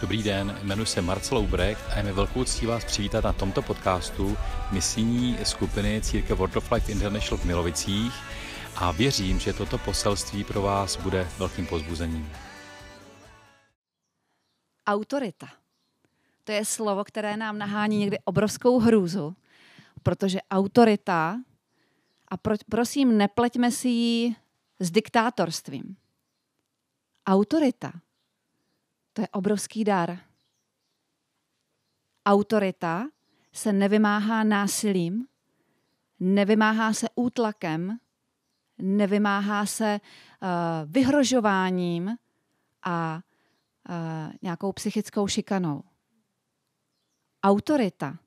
Dobrý den, jmenuji se Marcel Ubrecht a je mi velkou ctí vás přivítat na tomto podcastu misijní skupiny Církev World of Life International v Milovicích a věřím, že toto poselství pro vás bude velkým pozbuzením. Autorita. To je slovo, které nám nahání někdy obrovskou hrůzu, protože autorita, a pro, prosím, nepleťme si ji s diktátorstvím. Autorita to je obrovský dar. Autorita se nevymáhá násilím, nevymáhá se útlakem, nevymáhá se uh, vyhrožováním a uh, nějakou psychickou šikanou. Autorita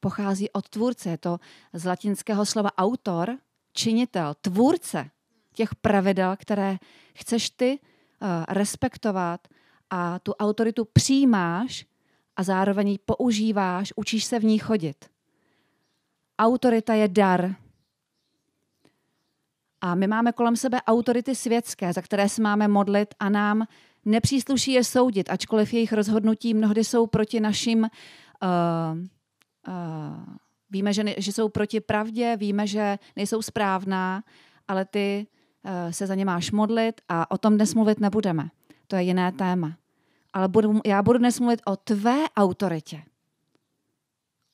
pochází od tvůrce. Je to z latinského slova autor, činitel, tvůrce těch pravidel, které chceš ty uh, respektovat a tu autoritu přijímáš a zároveň ji používáš, učíš se v ní chodit. Autorita je dar. A my máme kolem sebe autority světské, za které se máme modlit a nám nepřísluší je soudit, ačkoliv jejich rozhodnutí mnohdy jsou proti našim. Uh, uh, víme, že, ne, že jsou proti pravdě, víme, že nejsou správná, ale ty uh, se za ně máš modlit a o tom dnes mluvit nebudeme. To je jiné téma ale budu, já budu dnes mluvit o tvé autoritě.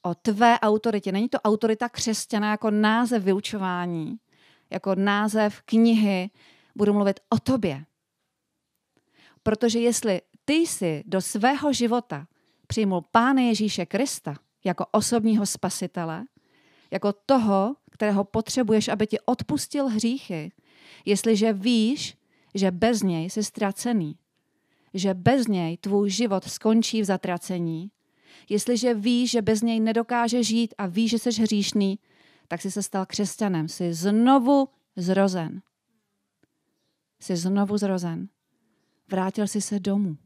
O tvé autoritě. Není to autorita křesťana jako název vyučování, jako název knihy. Budu mluvit o tobě. Protože jestli ty jsi do svého života přijmul Pána Ježíše Krista jako osobního spasitele, jako toho, kterého potřebuješ, aby ti odpustil hříchy, jestliže víš, že bez něj jsi ztracený, že bez něj tvůj život skončí v zatracení, jestliže víš, že bez něj nedokáže žít a víš, že jsi hříšný, tak jsi se stal křesťanem, jsi znovu zrozen. Jsi znovu zrozen. Vrátil jsi se domů.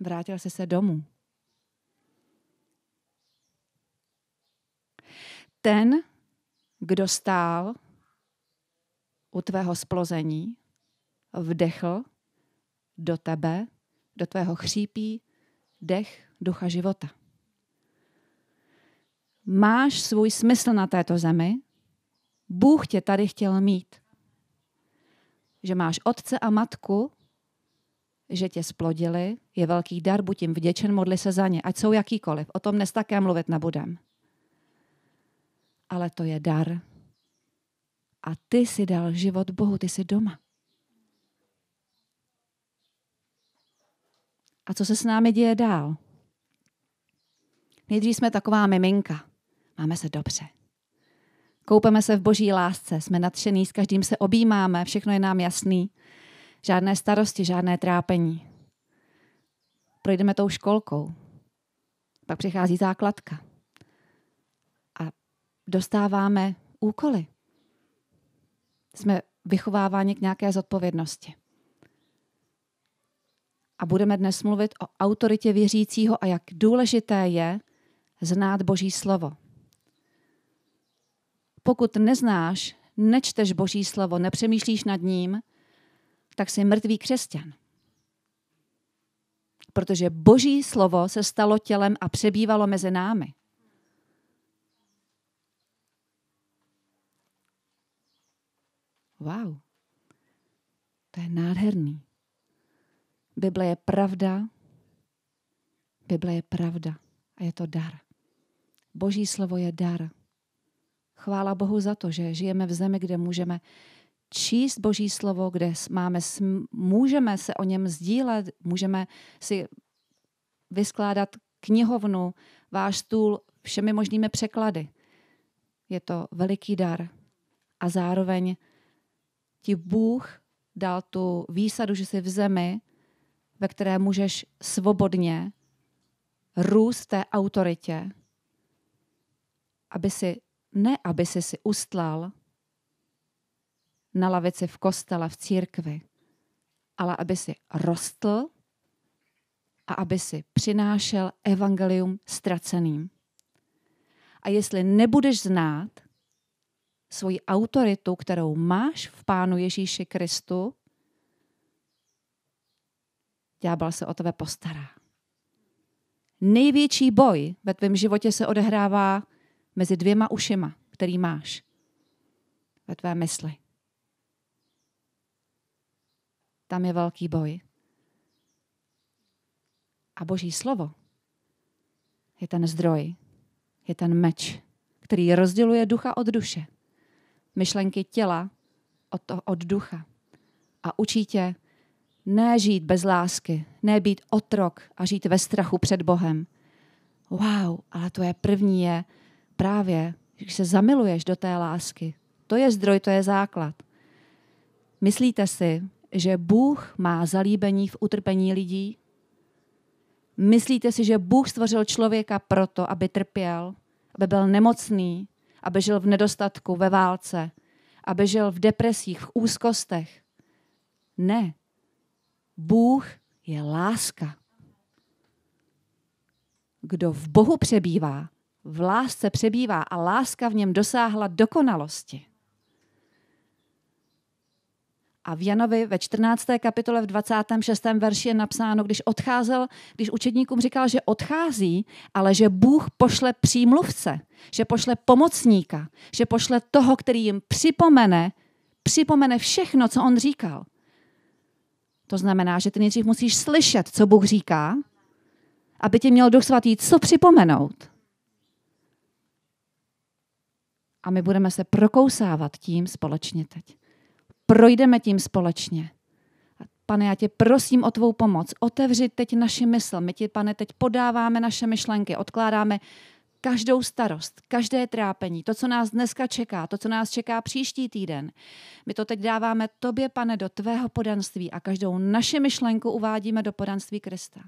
Vrátil jsi se domů. Ten, kdo stál u tvého splození, vdechl do tebe, do tvého chřípí, dech ducha života. Máš svůj smysl na této zemi, Bůh tě tady chtěl mít. Že máš otce a matku, že tě splodili, je velký dar, buď jim vděčen, modli se za ně, ať jsou jakýkoliv. O tom dnes také mluvit nebudem ale to je dar. A ty si dal život Bohu, ty jsi doma. A co se s námi děje dál? Nejdřív jsme taková miminka. Máme se dobře. Koupeme se v boží lásce, jsme nadšený, s každým se objímáme, všechno je nám jasný. Žádné starosti, žádné trápení. Projdeme tou školkou. Pak přichází základka dostáváme úkoly. Jsme vychováváni k nějaké zodpovědnosti. A budeme dnes mluvit o autoritě věřícího a jak důležité je znát Boží slovo. Pokud neznáš, nečteš Boží slovo, nepřemýšlíš nad ním, tak jsi mrtvý křesťan. Protože Boží slovo se stalo tělem a přebývalo mezi námi. Wow, to je nádherný. Bible je pravda, Bible je pravda a je to dar. Boží slovo je dar. Chvála Bohu za to, že žijeme v zemi, kde můžeme číst Boží slovo, kde máme, můžeme se o něm sdílet, můžeme si vyskládat knihovnu, váš stůl všemi možnými překlady. Je to veliký dar. A zároveň ti Bůh dal tu výsadu, že jsi v zemi, ve které můžeš svobodně růst té autoritě, aby si, ne aby si si ustlal na lavici v kostele, v církvi, ale aby si rostl a aby si přinášel evangelium ztraceným. A jestli nebudeš znát svoji autoritu, kterou máš v Pánu Ježíši Kristu, ďábel se o tebe postará. Největší boj ve tvém životě se odehrává mezi dvěma ušima, který máš ve tvé mysli. Tam je velký boj. A Boží slovo je ten zdroj, je ten meč, který rozděluje ducha od duše, myšlenky těla od, to, od ducha a učí tě ne žít bez lásky, ne být otrok a žít ve strachu před Bohem. Wow, ale to je první je právě, když se zamiluješ do té lásky. To je zdroj, to je základ. Myslíte si, že Bůh má zalíbení v utrpení lidí? Myslíte si, že Bůh stvořil člověka proto, aby trpěl, aby byl nemocný, aby žil v nedostatku, ve válce, aby žil v depresích, v úzkostech? Ne. Bůh je láska. Kdo v Bohu přebývá, v lásce přebývá a láska v něm dosáhla dokonalosti. A v Janovi ve 14. kapitole v 26. verši je napsáno, když odcházel, když učedníkům říkal, že odchází, ale že Bůh pošle přímluvce, že pošle pomocníka, že pošle toho, který jim připomene, připomene všechno, co on říkal. To znamená, že ty nejdřív musíš slyšet, co Bůh říká, aby ti měl Duch Svatý co připomenout. A my budeme se prokousávat tím společně teď projdeme tím společně. Pane, já tě prosím o tvou pomoc. Otevři teď naši mysl. My ti, pane, teď podáváme naše myšlenky, odkládáme každou starost, každé trápení, to, co nás dneska čeká, to, co nás čeká příští týden. My to teď dáváme tobě, pane, do tvého podanství a každou naši myšlenku uvádíme do podanství Krista.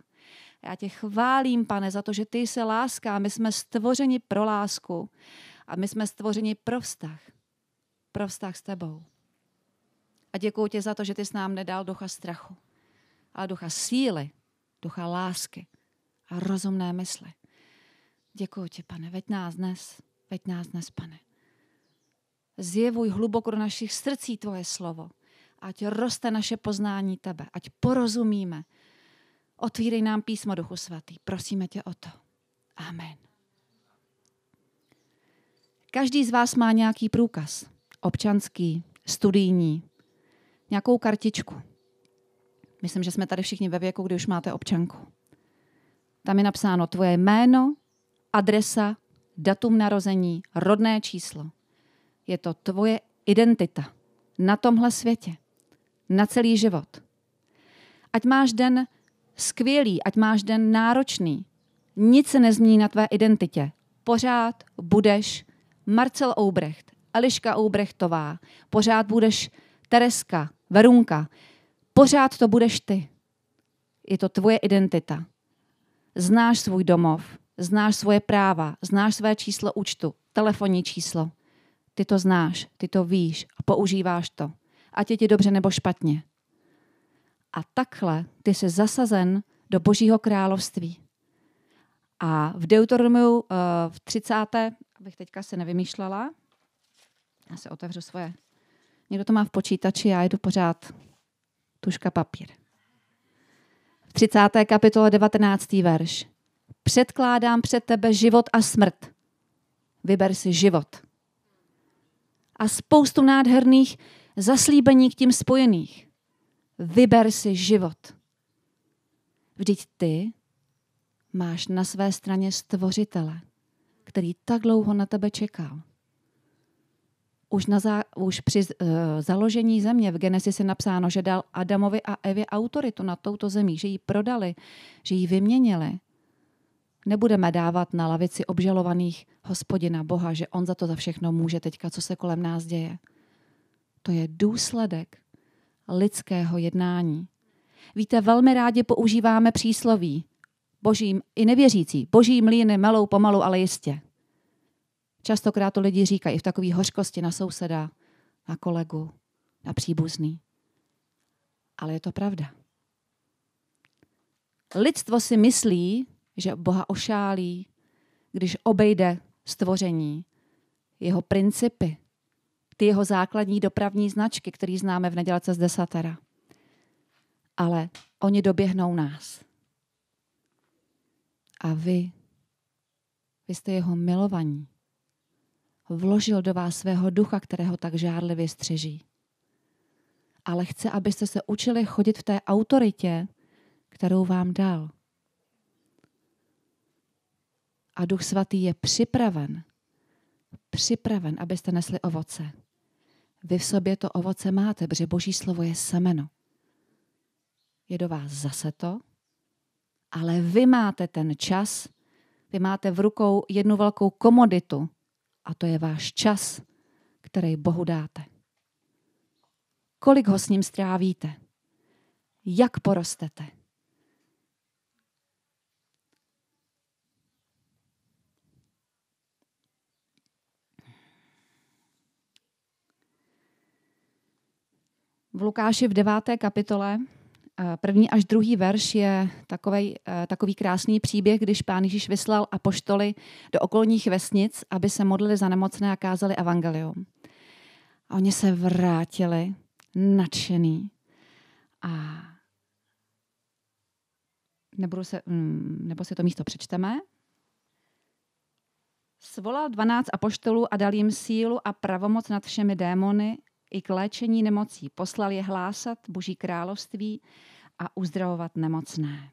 Já tě chválím, pane, za to, že ty jsi láska my jsme stvořeni pro lásku a my jsme stvořeni pro vztah. Pro vztah s tebou. A děkuji tě za to, že ty jsi nám nedal ducha strachu, ale ducha síly, ducha lásky a rozumné mysli. Děkuji ti, pane, veď nás dnes, veď nás dnes, pane. Zjevuj hluboko do našich srdcí tvoje slovo, ať roste naše poznání tebe, ať porozumíme. Otvírej nám písmo, Duchu Svatý. Prosíme tě o to. Amen. Každý z vás má nějaký průkaz. Občanský, studijní, nějakou kartičku. Myslím, že jsme tady všichni ve věku, kdy už máte občanku. Tam je napsáno tvoje jméno, adresa, datum narození, rodné číslo. Je to tvoje identita na tomhle světě, na celý život. Ať máš den skvělý, ať máš den náročný, nic se nezmění na tvé identitě. Pořád budeš Marcel Oubrecht, Eliška Oubrechtová, pořád budeš Tereska, Verunka, pořád to budeš ty. Je to tvoje identita. Znáš svůj domov, znáš svoje práva, znáš své číslo účtu, telefonní číslo. Ty to znáš, ty to víš a používáš to. Ať je ti dobře nebo špatně. A takhle ty jsi zasazen do Božího království. A v Deuteronomiu uh, v 30. abych teďka se nevymýšlela, já se otevřu svoje Někdo to má v počítači, já jdu pořád tuška papír. V 30. kapitole 19. verš. Předkládám před tebe život a smrt. Vyber si život. A spoustu nádherných zaslíbení k tím spojených. Vyber si život. Vždyť ty máš na své straně stvořitele, který tak dlouho na tebe čekal už, na zá, už při uh, založení země v Genesis je napsáno, že dal Adamovi a Evě autoritu na touto zemí, že ji prodali, že ji vyměnili. Nebudeme dávat na lavici obžalovaných hospodina Boha, že on za to za všechno může teďka, co se kolem nás děje. To je důsledek lidského jednání. Víte, velmi rádi používáme přísloví. Božím i nevěřící. Boží mlíny melou pomalu, ale jistě. Častokrát to lidi říkají i v takové hořkosti na souseda, na kolegu, na příbuzný. Ale je to pravda. Lidstvo si myslí, že Boha ošálí, když obejde stvoření, jeho principy, ty jeho základní dopravní značky, který známe v nedělce z desatera. Ale oni doběhnou nás. A vy, vy jste jeho milovaní. Vložil do vás svého ducha, kterého tak žárlivě střeží. Ale chce, abyste se učili chodit v té autoritě, kterou vám dal. A Duch Svatý je připraven, připraven, abyste nesli ovoce. Vy v sobě to ovoce máte, protože Boží slovo je semeno. Je do vás zase to, ale vy máte ten čas, vy máte v rukou jednu velkou komoditu a to je váš čas, který Bohu dáte. Kolik ho s ním strávíte? Jak porostete? V Lukáši v deváté kapitole první až druhý verš je takový, eh, takový krásný příběh, když pán Ježíš vyslal apoštoly do okolních vesnic, aby se modlili za nemocné a kázali evangelium. A oni se vrátili nadšený a nebudu se, mm, nebo si to místo přečteme. Svolal dvanáct apoštolů a dal jim sílu a pravomoc nad všemi démony i k léčení nemocí. Poslal je hlásat Boží království a uzdravovat nemocné.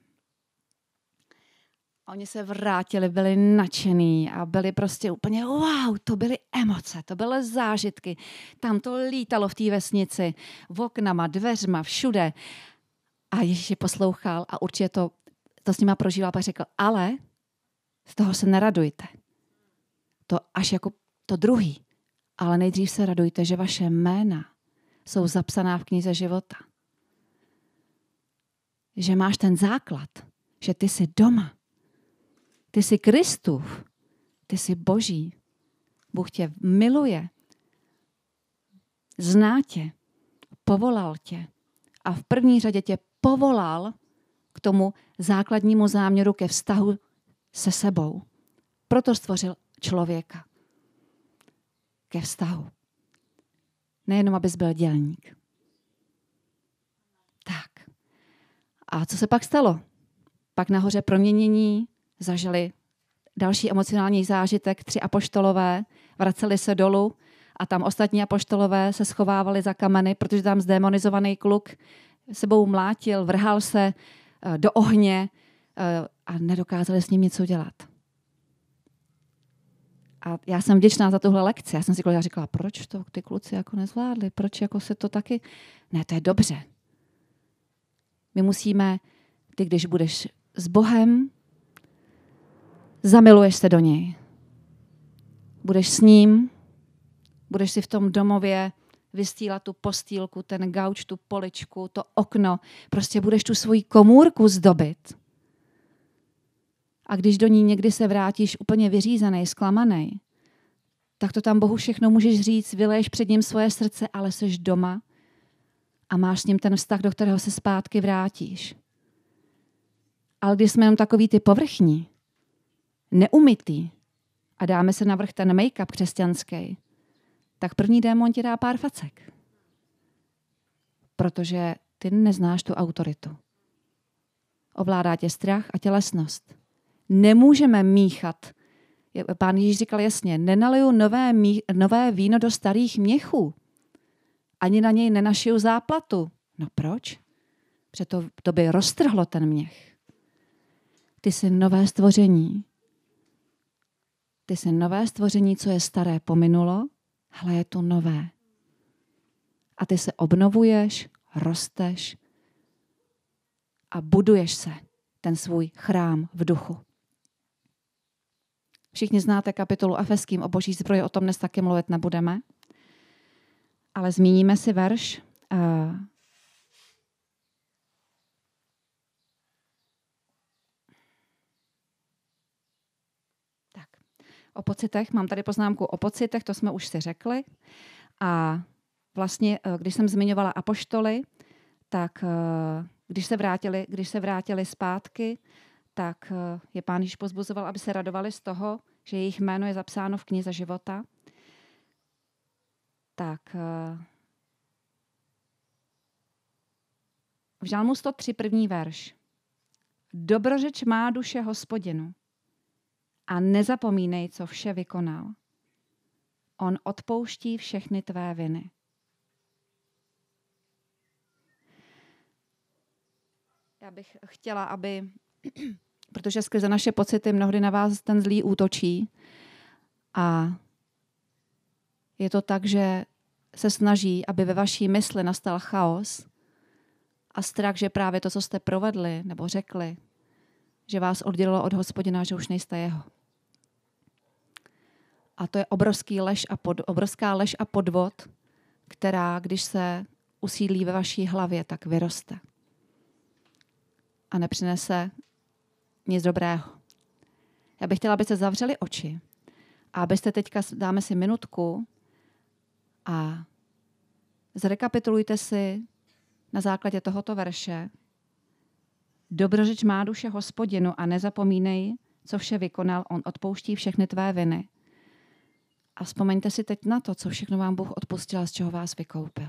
Oni se vrátili, byli nadšený a byli prostě úplně wow, to byly emoce, to byly zážitky. Tam to lítalo v té vesnici, v oknama, dveřma, všude. A Ježíš je poslouchal a určitě to, to s nima prožíval, pak řekl, ale z toho se neradujte. To až jako to druhý. Ale nejdřív se radujte, že vaše jména jsou zapsaná v knize života. Že máš ten základ, že ty jsi doma. Ty jsi Kristův, ty jsi Boží. Bůh tě miluje, zná tě, povolal tě a v první řadě tě povolal k tomu základnímu záměru ke vztahu se sebou. Proto stvořil člověka ke vztahu. Nejenom, abys byl dělník. Tak. A co se pak stalo? Pak nahoře proměnění zažili další emocionální zážitek, tři apoštolové, vraceli se dolů a tam ostatní apoštolové se schovávali za kameny, protože tam zdemonizovaný kluk sebou mlátil, vrhal se eh, do ohně eh, a nedokázali s ním něco dělat. A já jsem vděčná za tuhle lekci. Já jsem si říkala, proč to ty kluci jako nezvládli? Proč jako se to taky... Ne, to je dobře. My musíme, ty když budeš s Bohem, zamiluješ se do něj. Budeš s ním, budeš si v tom domově vystýlat tu postýlku, ten gauč, tu poličku, to okno. Prostě budeš tu svoji komůrku zdobit. A když do ní někdy se vrátíš úplně vyřízený, zklamaný, tak to tam Bohu všechno můžeš říct, vyleješ před ním svoje srdce, ale jsi doma a máš s ním ten vztah, do kterého se zpátky vrátíš. Ale když jsme jenom takový ty povrchní, neumytý a dáme se navrh ten make-up křesťanský, tak první démon ti dá pár facek. Protože ty neznáš tu autoritu. Ovládá tě strach a tělesnost nemůžeme míchat. Pán Ježíš říkal jasně, nenaliju nové, mí, nové víno do starých měchů. Ani na něj nenašiju záplatu. No proč? Protože to, to by roztrhlo ten měch. Ty jsi nové stvoření. Ty jsi nové stvoření, co je staré, pominulo, ale je to nové. A ty se obnovuješ, rosteš a buduješ se ten svůj chrám v duchu. Všichni znáte kapitolu Efeským o boží zbroji, o tom dnes taky mluvit nebudeme. Ale zmíníme si verš. Uh, o pocitech. Mám tady poznámku o pocitech, to jsme už si řekli. A vlastně, eh, když jsem zmiňovala apoštoly, tak eh, když se vrátili, když se vrátili zpátky, tak eh, je pán již pozbuzoval, aby se radovali z toho, že jejich jméno je zapsáno v knize života. Tak. Eh, v Žalmu 103 první verš. Dobrořeč má duše hospodinu a nezapomínej, co vše vykonal. On odpouští všechny tvé viny. Já bych chtěla, aby, protože skrze naše pocity mnohdy na vás ten zlý útočí a je to tak, že se snaží, aby ve vaší mysli nastal chaos a strach, že právě to, co jste provedli nebo řekli, že vás oddělilo od hospodina, že už nejste jeho. A to je obrovský lež a pod, obrovská lež a podvod, která, když se usídlí ve vaší hlavě, tak vyroste. A nepřinese nic dobrého. Já bych chtěla, abyste zavřeli oči a abyste teďka, dáme si minutku a zrekapitulujte si na základě tohoto verše. Dobrořeč má duše hospodinu a nezapomínej, co vše vykonal, on odpouští všechny tvé viny. A vzpomeňte si teď na to, co všechno vám Bůh odpustil a z čeho vás vykoupil.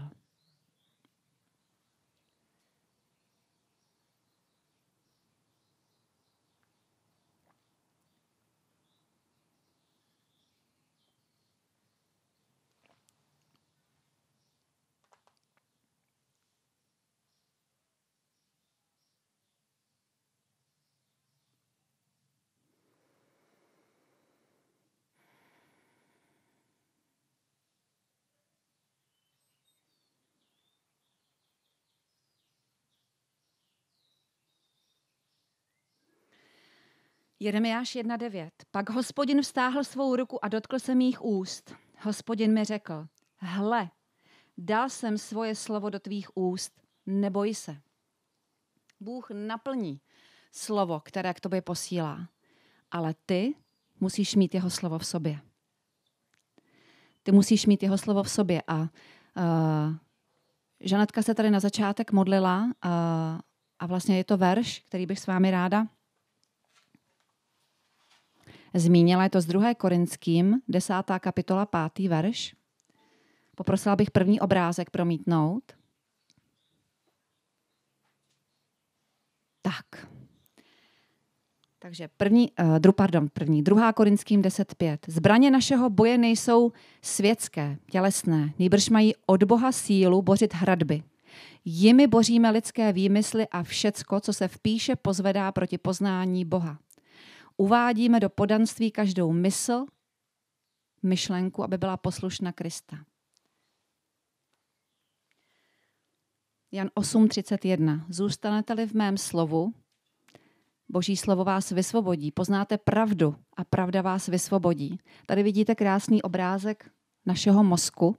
Jeremiáš 1.9. Pak hospodin vstáhl svou ruku a dotkl se mých úst. Hospodin mi řekl, hle, dal jsem svoje slovo do tvých úst, neboj se. Bůh naplní slovo, které k tobě posílá, ale ty musíš mít jeho slovo v sobě. Ty musíš mít jeho slovo v sobě a uh, Žanetka se tady na začátek modlila uh, a vlastně je to verš, který bych s vámi ráda zmínila. Je to z 2. Korinským, 10. kapitola, 5. verš. Poprosila bych první obrázek promítnout. Tak. Takže první, uh, dru, pardon, první, druhá Korinským 10.5. Zbraně našeho boje nejsou světské, tělesné, nýbrž mají od Boha sílu bořit hradby. Jimi boříme lidské výmysly a všecko, co se v píše pozvedá proti poznání Boha uvádíme do podanství každou mysl, myšlenku, aby byla poslušna Krista. Jan 8.31. Zůstanete-li v mém slovu, Boží slovo vás vysvobodí. Poznáte pravdu a pravda vás vysvobodí. Tady vidíte krásný obrázek našeho mozku.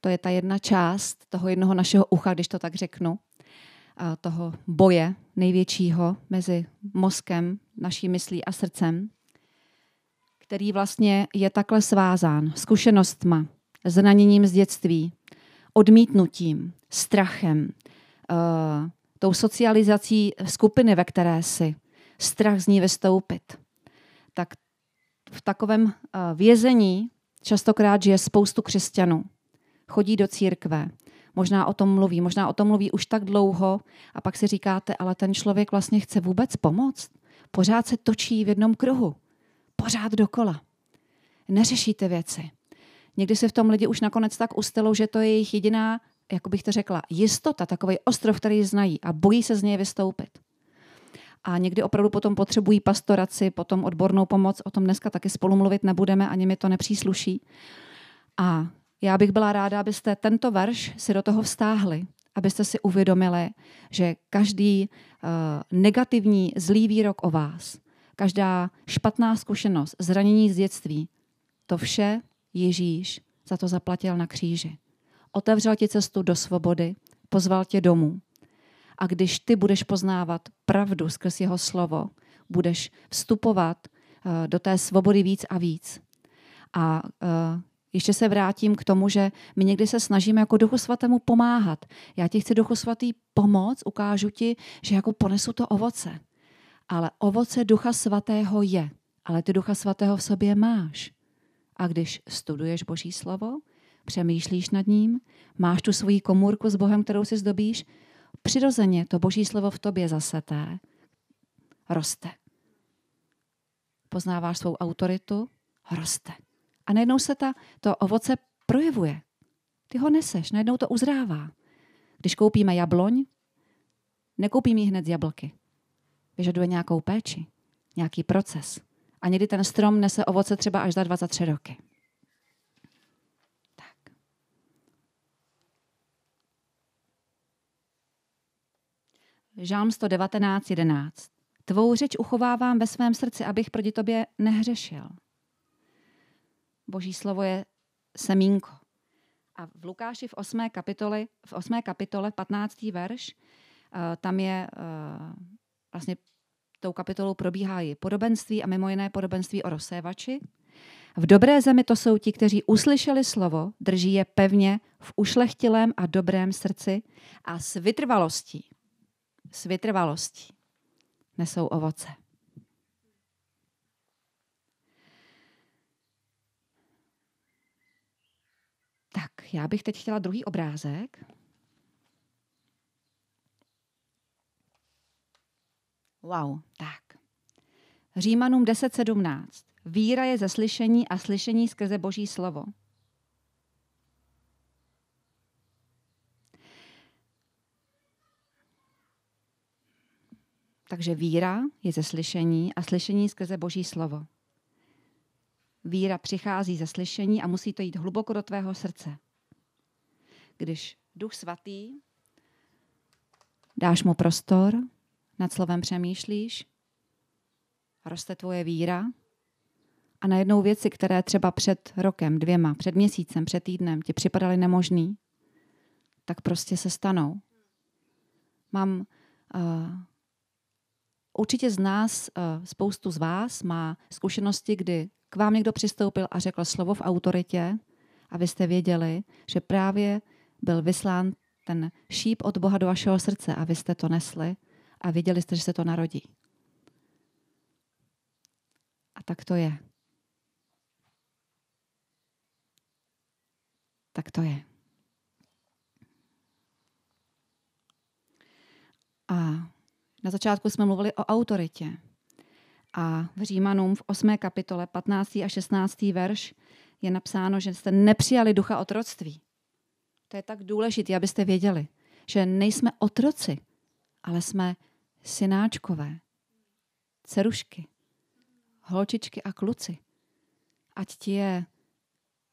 To je ta jedna část toho jednoho našeho ucha, když to tak řeknu toho boje největšího mezi mozkem, naší myslí a srdcem, který vlastně je takhle svázán zkušenostma, zraněním z dětství, odmítnutím, strachem, uh, tou socializací skupiny, ve které si, strach z ní vystoupit. Tak v takovém uh, vězení častokrát žije spoustu křesťanů. Chodí do církve, možná o tom mluví, možná o tom mluví už tak dlouho a pak si říkáte, ale ten člověk vlastně chce vůbec pomoct. Pořád se točí v jednom kruhu, pořád dokola. Neřeší ty věci. Někdy se v tom lidi už nakonec tak ustelou, že to je jejich jediná, jak bych to řekla, jistota, takový ostrov, který znají a bojí se z něj vystoupit. A někdy opravdu potom potřebují pastoraci, potom odbornou pomoc, o tom dneska taky spolu mluvit nebudeme, ani mi to nepřísluší. A já bych byla ráda, abyste tento verš si do toho vztáhli, abyste si uvědomili, že každý uh, negativní zlý výrok o vás, každá špatná zkušenost, zranění z dětství, to vše Ježíš za to zaplatil na kříži. Otevřel ti cestu do svobody, pozval tě domů. A když ty budeš poznávat pravdu skrz jeho slovo, budeš vstupovat uh, do té svobody víc a víc. A uh, ještě se vrátím k tomu, že my někdy se snažíme jako Duchu Svatému pomáhat. Já ti chci Duchu Svatý pomoct, ukážu ti, že jako ponesu to ovoce. Ale ovoce Ducha Svatého je, ale ty Ducha Svatého v sobě máš. A když studuješ Boží slovo, přemýšlíš nad ním, máš tu svoji komůrku s Bohem, kterou si zdobíš, přirozeně to boží slovo v tobě zaseté roste. Poznáváš svou autoritu, roste. A najednou se ta, to ovoce projevuje. Ty ho neseš, najednou to uzrává. Když koupíme jabloň, nekoupíme jí hned z jablky. Vyžaduje nějakou péči, nějaký proces. A někdy ten strom nese ovoce třeba až za 23 roky. Tak. Žálm 119, 11. Tvou řeč uchovávám ve svém srdci, abych proti tobě nehřešil. Boží slovo je semínko. A v Lukáši v 8. kapitole, v 8. kapitole 15. verš, eh, tam je eh, vlastně tou kapitolou probíhá i podobenství a mimo jiné podobenství o rozsévači. V dobré zemi to jsou ti, kteří uslyšeli slovo, drží je pevně v ušlechtilém a dobrém srdci a s vytrvalostí, s vytrvalostí nesou ovoce. Tak, já bych teď chtěla druhý obrázek. Wow, tak. Římanům 10.17. Víra je ze slyšení a slyšení skrze Boží slovo. Takže víra je ze slyšení a slyšení skrze Boží slovo. Víra přichází ze slyšení a musí to jít hluboko do tvého srdce. Když Duch Svatý dáš mu prostor, nad slovem přemýšlíš, roste tvoje víra a najednou věci, které třeba před rokem, dvěma, před měsícem, před týdnem ti připadaly nemožný, tak prostě se stanou. Mám uh, určitě z nás, uh, spoustu z vás má zkušenosti, kdy k vám někdo přistoupil a řekl slovo v autoritě a vy jste věděli, že právě byl vyslán ten šíp od Boha do vašeho srdce a vy jste to nesli a věděli jste, že se to narodí. A tak to je. Tak to je. A na začátku jsme mluvili o autoritě. A v Římanům v 8. kapitole 15. a 16. verš je napsáno, že jste nepřijali ducha otroctví. To je tak důležité, abyste věděli, že nejsme otroci, ale jsme synáčkové, cerušky, holčičky a kluci. Ať ti je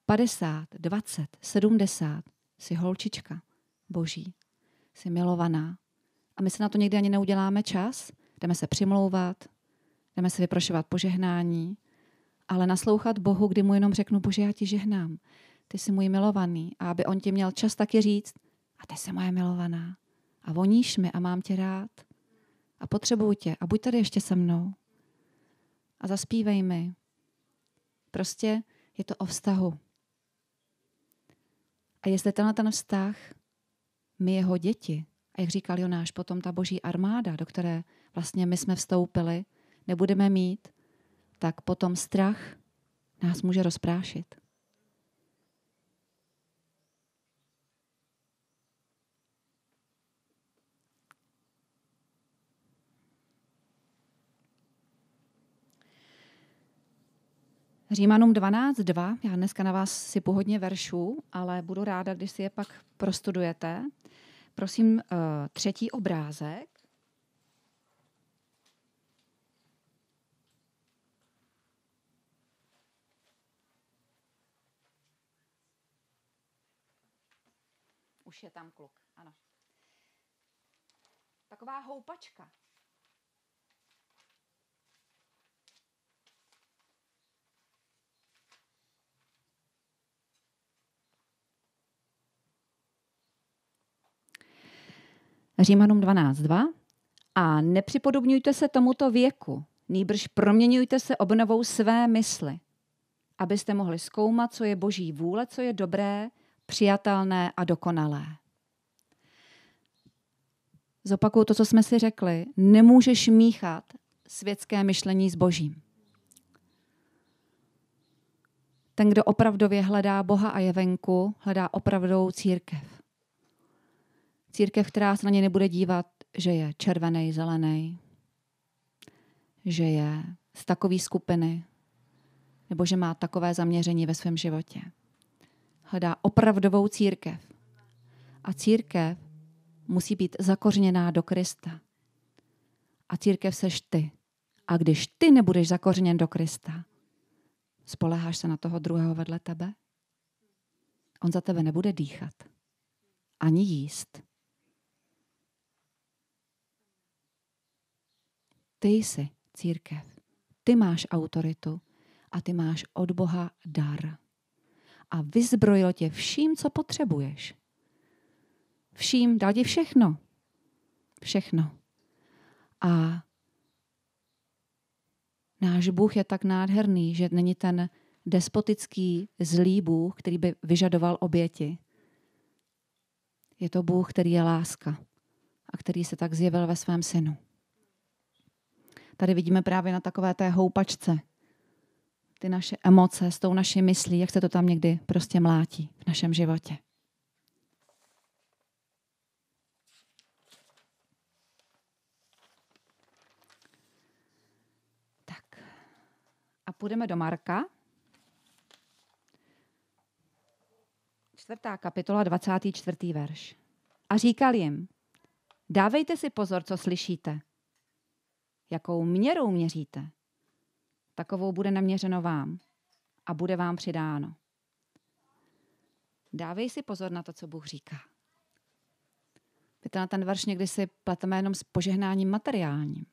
50, 20, 70, jsi holčička boží, jsi milovaná. A my se na to někdy ani neuděláme čas, jdeme se přimlouvat, jdeme se vyprošovat požehnání, ale naslouchat Bohu, kdy mu jenom řeknu, Bože, já ti žehnám, ty jsi můj milovaný. A aby on ti měl čas taky říct, a ty jsi moje milovaná. A voníš mi a mám tě rád. A potřebuji tě. A buď tady ještě se mnou. A zaspívej mi. Prostě je to o vztahu. A jestli tenhle ten vztah, my jeho děti, a jak říkal Jonáš, potom ta boží armáda, do které vlastně my jsme vstoupili, nebudeme mít, tak potom strach nás může rozprášit. Římanům 12.2, já dneska na vás si pohodně veršů, ale budu ráda, když si je pak prostudujete. Prosím, uh, třetí obrázek. Už je tam kluk, ano. Taková houpačka. Římanům 12.2. A nepřipodobňujte se tomuto věku, nýbrž proměňujte se obnovou své mysli, abyste mohli zkoumat, co je boží vůle, co je dobré, přijatelné a dokonalé. Zopakuju to, co jsme si řekli. Nemůžeš míchat světské myšlení s božím. Ten, kdo opravdově hledá Boha a je venku, hledá opravdovou církev. Církev, která se na ně nebude dívat, že je červený, zelený, že je z takové skupiny, nebo že má takové zaměření ve svém životě. Hledá opravdovou církev. A církev musí být zakořeněná do Krista. A církev seš ty. A když ty nebudeš zakořeněn do Krista, spoleháš se na toho druhého vedle tebe? On za tebe nebude dýchat. Ani jíst. Ty jsi církev. Ty máš autoritu a ty máš od Boha dar. A vyzbrojil tě vším, co potřebuješ. Vším, dal ti všechno. Všechno. A náš Bůh je tak nádherný, že není ten despotický zlý Bůh, který by vyžadoval oběti. Je to Bůh, který je láska a který se tak zjevil ve svém synu. Tady vidíme právě na takové té houpačce ty naše emoce s tou naší myslí, jak se to tam někdy prostě mlátí v našem životě. Tak. A půjdeme do Marka. Čtvrtá kapitola, 24. verš. A říkal jim, dávejte si pozor, co slyšíte jakou měrou měříte, takovou bude naměřeno vám a bude vám přidáno. Dávej si pozor na to, co Bůh říká. Víte, na ten verš někdy si pleteme jenom s požehnáním materiálním.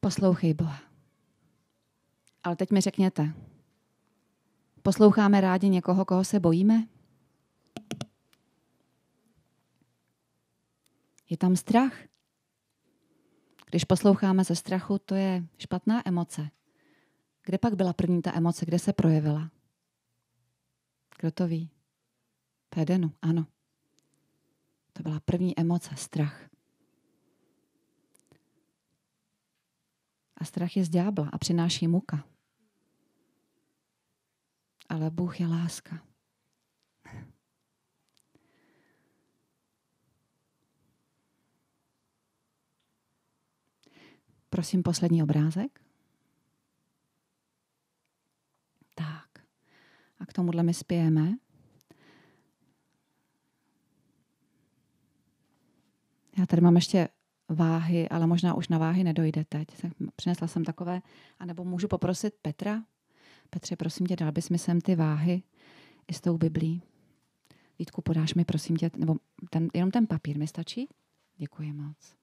Poslouchej Boha. Ale teď mi řekněte, Posloucháme rádi někoho, koho se bojíme? Je tam strach? Když posloucháme ze strachu, to je špatná emoce. Kde pak byla první ta emoce, kde se projevila? Kdo to ví? To je Denu, ano. To byla první emoce, strach. A strach je z ďábla a přináší muka ale Bůh je láska. Prosím, poslední obrázek. Tak. A k tomuhle my spějeme. Já tady mám ještě váhy, ale možná už na váhy nedojde teď. Přinesla jsem takové, anebo můžu poprosit Petra, Petře, prosím tě, dal bys mi sem ty váhy i s tou Biblí. Vítku, podáš mi, prosím tě, nebo ten, jenom ten papír mi stačí? Děkuji moc.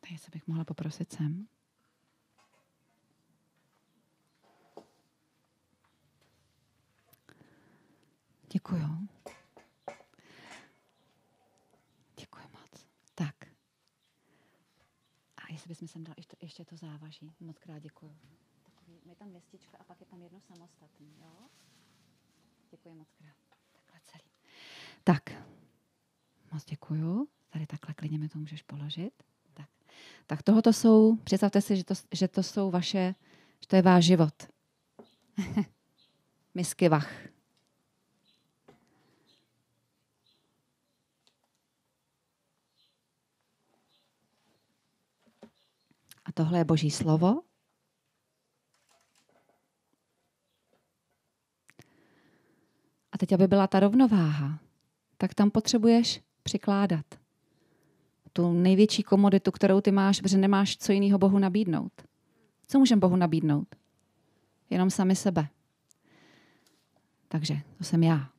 Tady se bych mohla poprosit sem. Děkuju. Jestli bychom sem dal ještě, ještě to závaží. Moc krát děkuju. Takový, je tam městička a pak je tam jedno samostatný, jo? Děkuji moc krát. Takhle celý. Tak, moc děkuju. Tady takhle klidně mi to můžeš položit. Tak, tak tohoto jsou, představte si, že to, že to jsou vaše, že to je váš život. Misky vach. Tohle je Boží slovo. A teď, aby byla ta rovnováha, tak tam potřebuješ přikládat tu největší komoditu, kterou ty máš, protože nemáš co jiného Bohu nabídnout. Co můžeme Bohu nabídnout? Jenom sami sebe. Takže to jsem já.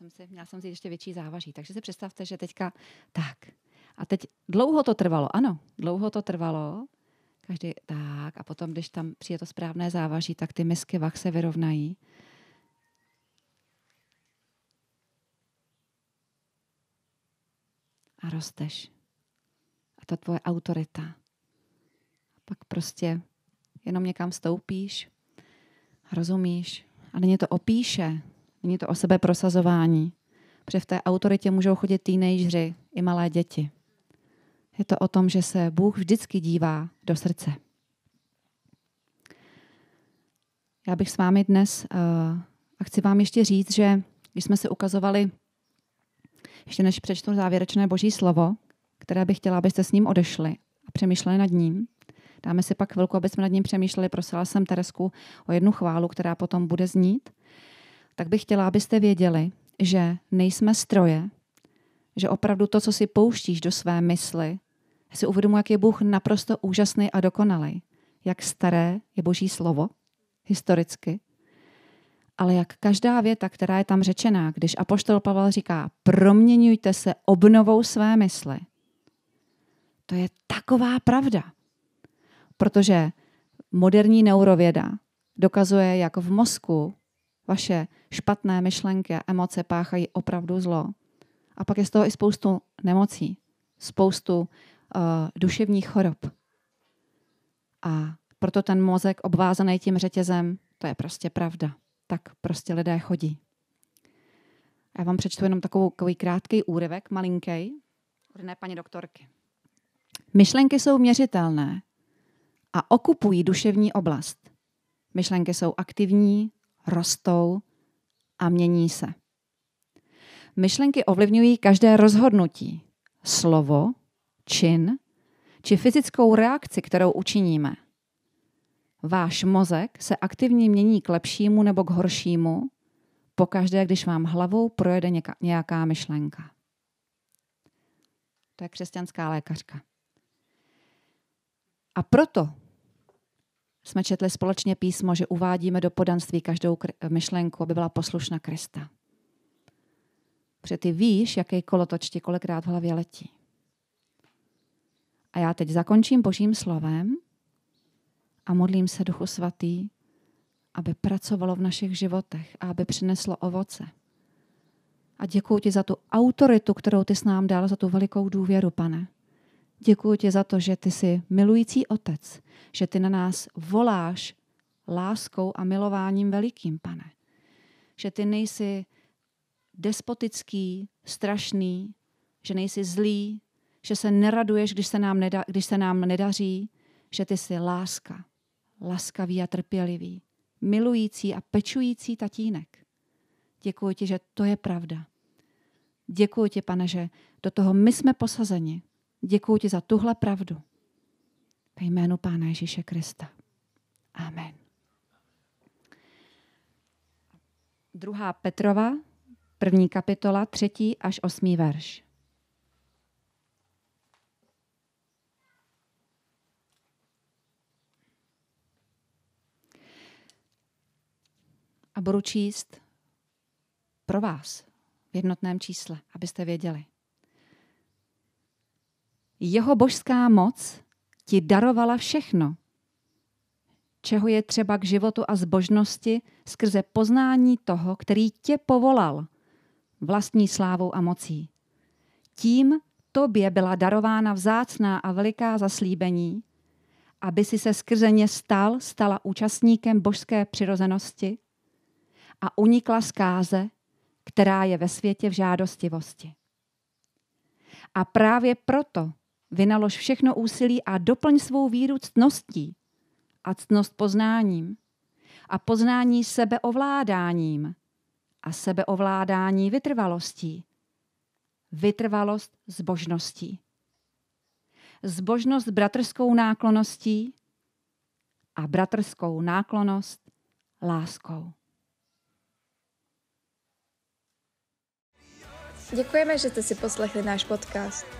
Jsem si, měla jsem si ještě větší závaží. Takže si představte, že teďka tak. A teď dlouho to trvalo, ano, dlouho to trvalo. Každý tak a potom, když tam přijde to správné závaží, tak ty misky vach se vyrovnají. A rosteš. A to tvoje autorita. A pak prostě jenom někam stoupíš, rozumíš. A není to opíše, není to o sebe prosazování. Protože v té autoritě můžou chodit teenageři i malé děti. Je to o tom, že se Bůh vždycky dívá do srdce. Já bych s vámi dnes, uh, a chci vám ještě říct, že když jsme se ukazovali, ještě než přečtu závěrečné boží slovo, které bych chtěla, abyste s ním odešli a přemýšleli nad ním, dáme si pak chvilku, aby jsme nad ním přemýšleli, prosila jsem Teresku o jednu chválu, která potom bude znít, tak bych chtěla, abyste věděli, že nejsme stroje, že opravdu to, co si pouštíš do své mysli, si uvědomuji, jak je Bůh naprosto úžasný a dokonalý. Jak staré je Boží slovo, historicky, ale jak každá věta, která je tam řečená, když apoštol Pavel říká, proměňujte se obnovou své mysli, to je taková pravda. Protože moderní neurověda dokazuje, jak v mozku vaše špatné myšlenky a emoce páchají opravdu zlo. A pak je z toho i spoustu nemocí, spoustu uh, duševních chorob. A proto ten mozek obvázaný tím řetězem, to je prostě pravda. Tak prostě lidé chodí. Já vám přečtu jenom takovou, takový krátký úryvek, malinký, od jedné paní doktorky. Myšlenky jsou měřitelné a okupují duševní oblast. Myšlenky jsou aktivní, rostou a mění se. Myšlenky ovlivňují každé rozhodnutí, slovo, čin či fyzickou reakci, kterou učiníme. Váš mozek se aktivně mění k lepšímu nebo k horšímu, pokaždé, když vám hlavou projede nějaká myšlenka. To je křesťanská lékařka. A proto jsme četli společně písmo, že uvádíme do podanství každou myšlenku, aby byla poslušna Krista. Protože ty víš, jaký kolotoč ti kolikrát v hlavě letí. A já teď zakončím božím slovem a modlím se Duchu Svatý, aby pracovalo v našich životech a aby přineslo ovoce. A děkuji ti za tu autoritu, kterou ty s nám dal, za tu velikou důvěru, pane. Děkuji ti za to, že ty jsi milující otec, že ty na nás voláš láskou a milováním velikým, pane. Že ty nejsi despotický, strašný, že nejsi zlý, že se neraduješ, když se nám, neda, když se nám nedaří, že ty jsi láska, laskavý a trpělivý, milující a pečující tatínek. Děkuji ti, že to je pravda. Děkuji ti, pane, že do toho my jsme posazeni. Děkuji ti za tuhle pravdu. Ve jménu Pána Ježíše Krista. Amen. Druhá Petrova, první kapitola, třetí až osmý verš. A budu číst pro vás v jednotném čísle, abyste věděli. Jeho božská moc ti darovala všechno, čeho je třeba k životu a zbožnosti skrze poznání toho, který tě povolal vlastní slávou a mocí. Tím tobě byla darována vzácná a veliká zaslíbení, aby si se skrze ně stal, stala účastníkem božské přirozenosti a unikla zkáze, která je ve světě v žádostivosti. A právě proto Vynalož všechno úsilí a doplň svou víru ctností a ctnost poznáním a poznání sebeovládáním a sebeovládání vytrvalostí. Vytrvalost zbožností. Zbožnost bratrskou nákloností a bratrskou náklonost láskou. Děkujeme, že jste si poslechli náš podcast.